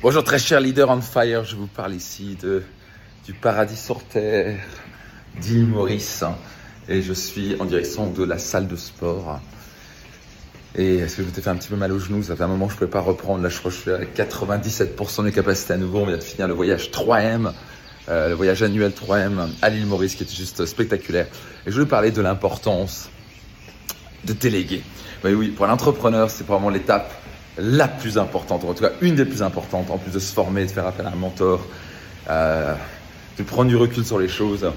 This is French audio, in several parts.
Bonjour très cher leader on fire, je vous parle ici de, du paradis sur terre d'île Maurice et je suis en direction de la salle de sport. Et est-ce que je t'ai fait un petit peu mal au genou Ça fait un moment que je ne pouvais pas reprendre. Là, je crois que je suis à 97% de capacité à nouveau. On vient de finir le voyage 3M, euh, le voyage annuel 3M à l'île Maurice qui était juste spectaculaire. Et je voulais parler de l'importance de déléguer. Oui, oui, pour l'entrepreneur, c'est vraiment l'étape la plus importante, en tout cas une des plus importantes, en plus de se former, de faire appel à un mentor, euh, de prendre du recul sur les choses.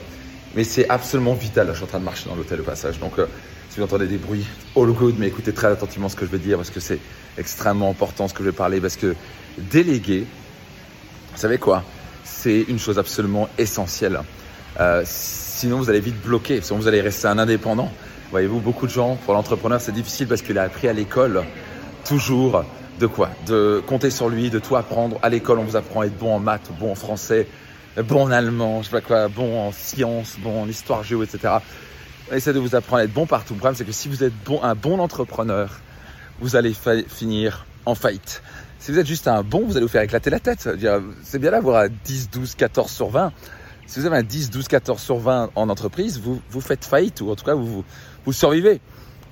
Mais c'est absolument vital. Je suis en train de marcher dans l'hôtel au passage. Donc, euh, si vous entendez des bruits, all good, mais écoutez très attentivement ce que je vais dire parce que c'est extrêmement important ce que je vais parler. Parce que déléguer, vous savez quoi? C'est une chose absolument essentielle. Euh, sinon, vous allez vite bloquer. Sinon, vous allez rester un indépendant. Voyez-vous, beaucoup de gens, pour l'entrepreneur, c'est difficile parce qu'il a appris à l'école toujours de quoi De compter sur lui, de tout apprendre. À l'école, on vous apprend à être bon en maths, bon en français, bon en allemand, je sais pas quoi, bon en sciences, bon en histoire géo, etc. On essaie de vous apprendre à être bon partout. Le problème, c'est que si vous êtes bon, un bon entrepreneur, vous allez finir en faillite. Si vous êtes juste un bon, vous allez vous faire éclater la tête. C'est bien d'avoir un 10, 12, 14 sur 20. Si vous avez un 10, 12, 14 sur 20 en entreprise, vous, vous faites faillite ou en tout cas, vous, vous, vous survivez.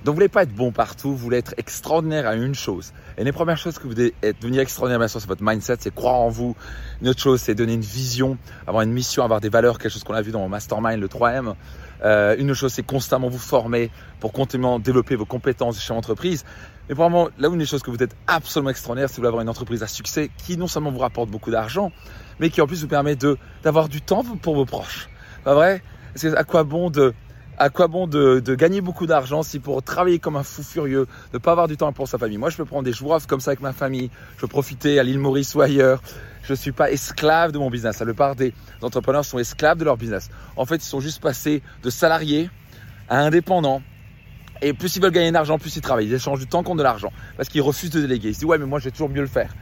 Donc vous voulez pas être bon partout, vous voulez être extraordinaire à une chose. Et les premières choses que vous devez devenir extraordinaire, bien sûr, c'est votre mindset, c'est croire en vous. Une autre chose, c'est donner une vision, avoir une mission, avoir des valeurs, quelque chose qu'on a vu dans mon mastermind, le 3M. Euh, une autre chose, c'est constamment vous former pour continuellement développer vos compétences chez l'entreprise. Mais vraiment, là où une des choses que vous êtes absolument extraordinaire, c'est vous avoir une entreprise à succès qui non seulement vous rapporte beaucoup d'argent, mais qui en plus vous permet de d'avoir du temps pour vos proches. Pas vrai? Parce que à quoi bon de à quoi bon de, gagner beaucoup d'argent si pour travailler comme un fou furieux, ne pas avoir du temps pour sa famille? Moi, je peux prendre des jours off comme ça avec ma famille, je peux profiter à l'île Maurice ou ailleurs. Je ne suis pas esclave de mon business. La plupart des entrepreneurs sont esclaves de leur business. En fait, ils sont juste passés de salariés à indépendants. Et plus ils veulent gagner d'argent, plus ils travaillent. Ils échangent du temps contre de l'argent. Parce qu'ils refusent de déléguer. Ils se disent, ouais, mais moi, je vais toujours mieux le faire.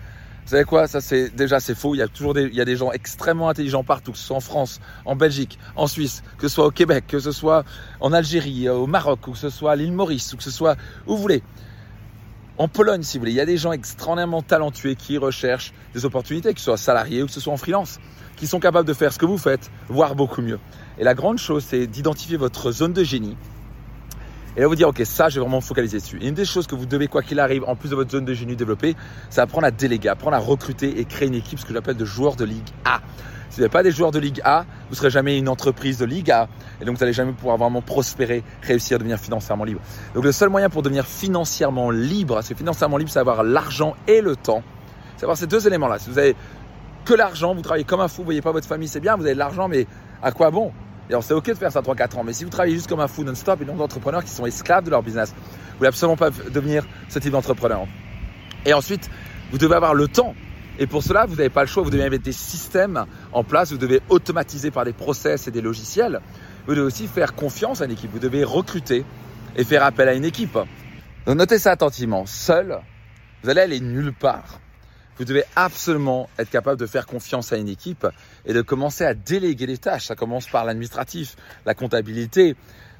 Vous savez quoi? Ça c'est déjà c'est faux. Il y a toujours des, gens extrêmement intelligents partout, que ce soit en France, en Belgique, en Suisse, que ce soit au Québec, que ce soit en Algérie, au Maroc, ou que ce soit à l'île Maurice, ou que ce soit où vous voulez. En Pologne, si vous voulez, il y a des gens extrêmement talentueux qui recherchent des opportunités, que ce soit salariés ou que ce soit en freelance, qui sont capables de faire ce que vous faites, voire beaucoup mieux. Et la grande chose, c'est d'identifier votre zone de génie et là, vous dire, OK, ça, je vais vraiment focaliser dessus. Et une des choses que vous devez, quoi qu'il arrive, en plus de votre zone de génie développée, c'est apprendre à déléguer, apprendre à recruter et créer une équipe, ce que j'appelle de joueurs de Ligue A. Si vous n'avez pas des joueurs de Ligue A, vous ne serez jamais une entreprise de Ligue A. Et donc, vous n'allez jamais pouvoir vraiment prospérer, réussir à devenir financièrement libre. Donc, le seul moyen pour devenir financièrement libre, c'est financièrement libre, c'est avoir l'argent et le temps. C'est avoir ces deux éléments-là. Si vous avez que l'argent, vous travaillez comme un fou, vous voyez pas votre famille, c'est bien, vous avez de l'argent, mais à quoi bon? Alors, c'est OK de faire ça 3-4 ans. Mais si vous travaillez juste comme un fou non-stop, et non d'entrepreneurs qui sont esclaves de leur business, vous voulez absolument pas devenir ce type d'entrepreneur. Et ensuite, vous devez avoir le temps. Et pour cela, vous n'avez pas le choix. Vous devez mettre des systèmes en place. Vous devez automatiser par des process et des logiciels. Vous devez aussi faire confiance à une équipe. Vous devez recruter et faire appel à une équipe. Donc, notez ça attentivement. Seul, vous allez aller nulle part. Vous devez absolument être capable de faire confiance à une équipe et de commencer à déléguer les tâches. Ça commence par l'administratif, la comptabilité.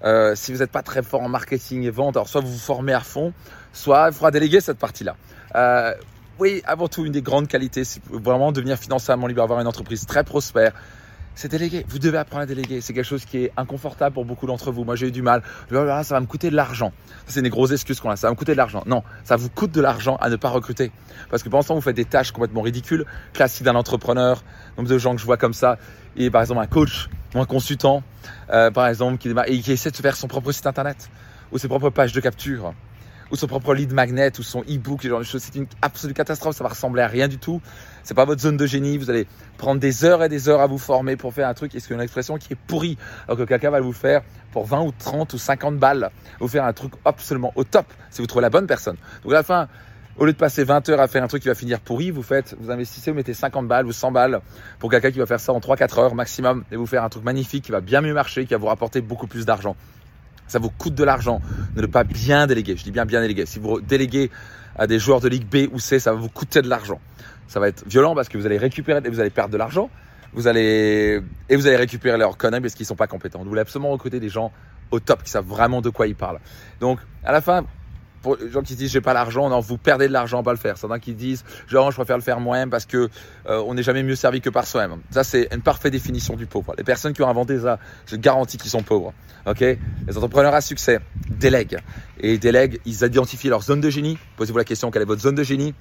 Euh, si vous n'êtes pas très fort en marketing et vente, alors soit vous vous formez à fond, soit il faudra déléguer cette partie-là. Euh, oui, avant tout, une des grandes qualités, c'est vraiment devenir financièrement libre, avoir une entreprise très prospère, c'est déléguer. Vous devez apprendre à déléguer. C'est quelque chose qui est inconfortable pour beaucoup d'entre vous. Moi, j'ai eu du mal. ça va me coûter de l'argent. C'est une grosse excuse qu'on a. Ça va me coûter de l'argent. Non, ça vous coûte de l'argent à ne pas recruter. Parce que pendant ce temps, vous faites des tâches complètement ridicules, classiques d'un entrepreneur. Nombre de gens que je vois comme ça. Et par exemple, un coach ou un consultant, euh, par exemple, qui, et qui essaie de se faire son propre site internet ou ses propres pages de capture ou son propre lead magnet ou son e-book, ce genre de choses. C'est une absolue catastrophe. Ça va ressembler à rien du tout. C'est pas votre zone de génie. Vous allez prendre des heures et des heures à vous former pour faire un truc. Est-ce une expression qui est pourrie alors que quelqu'un va vous faire pour 20 ou 30 ou 50 balles, vous faire un truc absolument au top si vous trouvez la bonne personne. Donc à la fin, au lieu de passer 20 heures à faire un truc qui va finir pourri, vous faites, vous investissez, vous mettez 50 balles ou 100 balles pour quelqu'un qui va faire ça en 3-4 heures maximum et vous faire un truc magnifique qui va bien mieux marcher, qui va vous rapporter beaucoup plus d'argent ça vous coûte de l'argent de ne pas bien déléguer. Je dis bien bien déléguer. Si vous déléguez à des joueurs de Ligue B ou C, ça va vous coûter de l'argent. Ça va être violent parce que vous allez récupérer, vous allez perdre de l'argent, vous allez et vous allez récupérer leurs conneries parce qu'ils sont pas compétents. Vous voulez absolument recruter des gens au top qui savent vraiment de quoi ils parlent. Donc à la fin, pour les gens qui disent j'ai pas l'argent, non, vous perdez de l'argent à pas le faire. Certains qui disent genre je préfère le faire moi-même parce que euh, on n'est jamais mieux servi que par soi-même. Ça c'est une parfaite définition du pauvre. Les personnes qui ont inventé ça, je garantis qu'ils sont pauvres. Ok? Les entrepreneurs à succès délèguent et délèguent. Ils identifient leur zone de génie. Posez-vous la question quelle est votre zone de génie?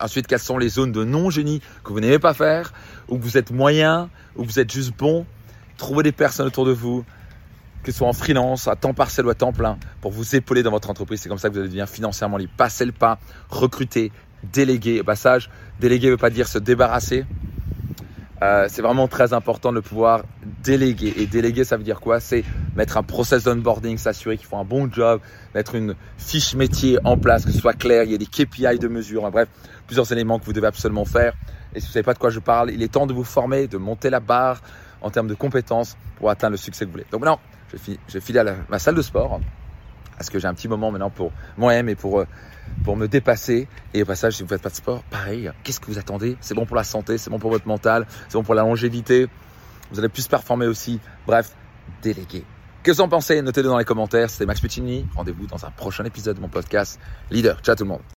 Ensuite, quelles sont les zones de non-génie que vous n'aimez pas faire, ou que vous êtes moyen, ou que vous êtes juste bon? Trouvez des personnes autour de vous que ce soit en freelance, à temps partiel ou à temps plein, pour vous épauler dans votre entreprise. C'est comme ça que vous allez devenir financièrement libre. Passez le pas, recruter, déléguer. Au passage, déléguer ne veut pas dire se débarrasser. Euh, c'est vraiment très important de pouvoir déléguer. Et déléguer, ça veut dire quoi? C'est mettre un process d'onboarding, s'assurer qu'ils font un bon job, mettre une fiche métier en place, que ce soit clair, il y a des KPI de mesure, bref, plusieurs éléments que vous devez absolument faire. Et si vous ne savez pas de quoi je parle, il est temps de vous former, de monter la barre en termes de compétences pour atteindre le succès que vous voulez. Donc maintenant, j'ai filé à ma salle de sport parce que j'ai un petit moment maintenant pour moi-même et pour, euh, pour me dépasser. Et au passage, si vous faites pas de sport, pareil, qu'est-ce que vous attendez? C'est bon pour la santé, c'est bon pour votre mental, c'est bon pour la longévité. Vous allez plus performer aussi. Bref, déléguer. Que vous en pensez? Notez-le dans les commentaires. C'était Max Puccini. Rendez-vous dans un prochain épisode de mon podcast Leader. Ciao tout le monde.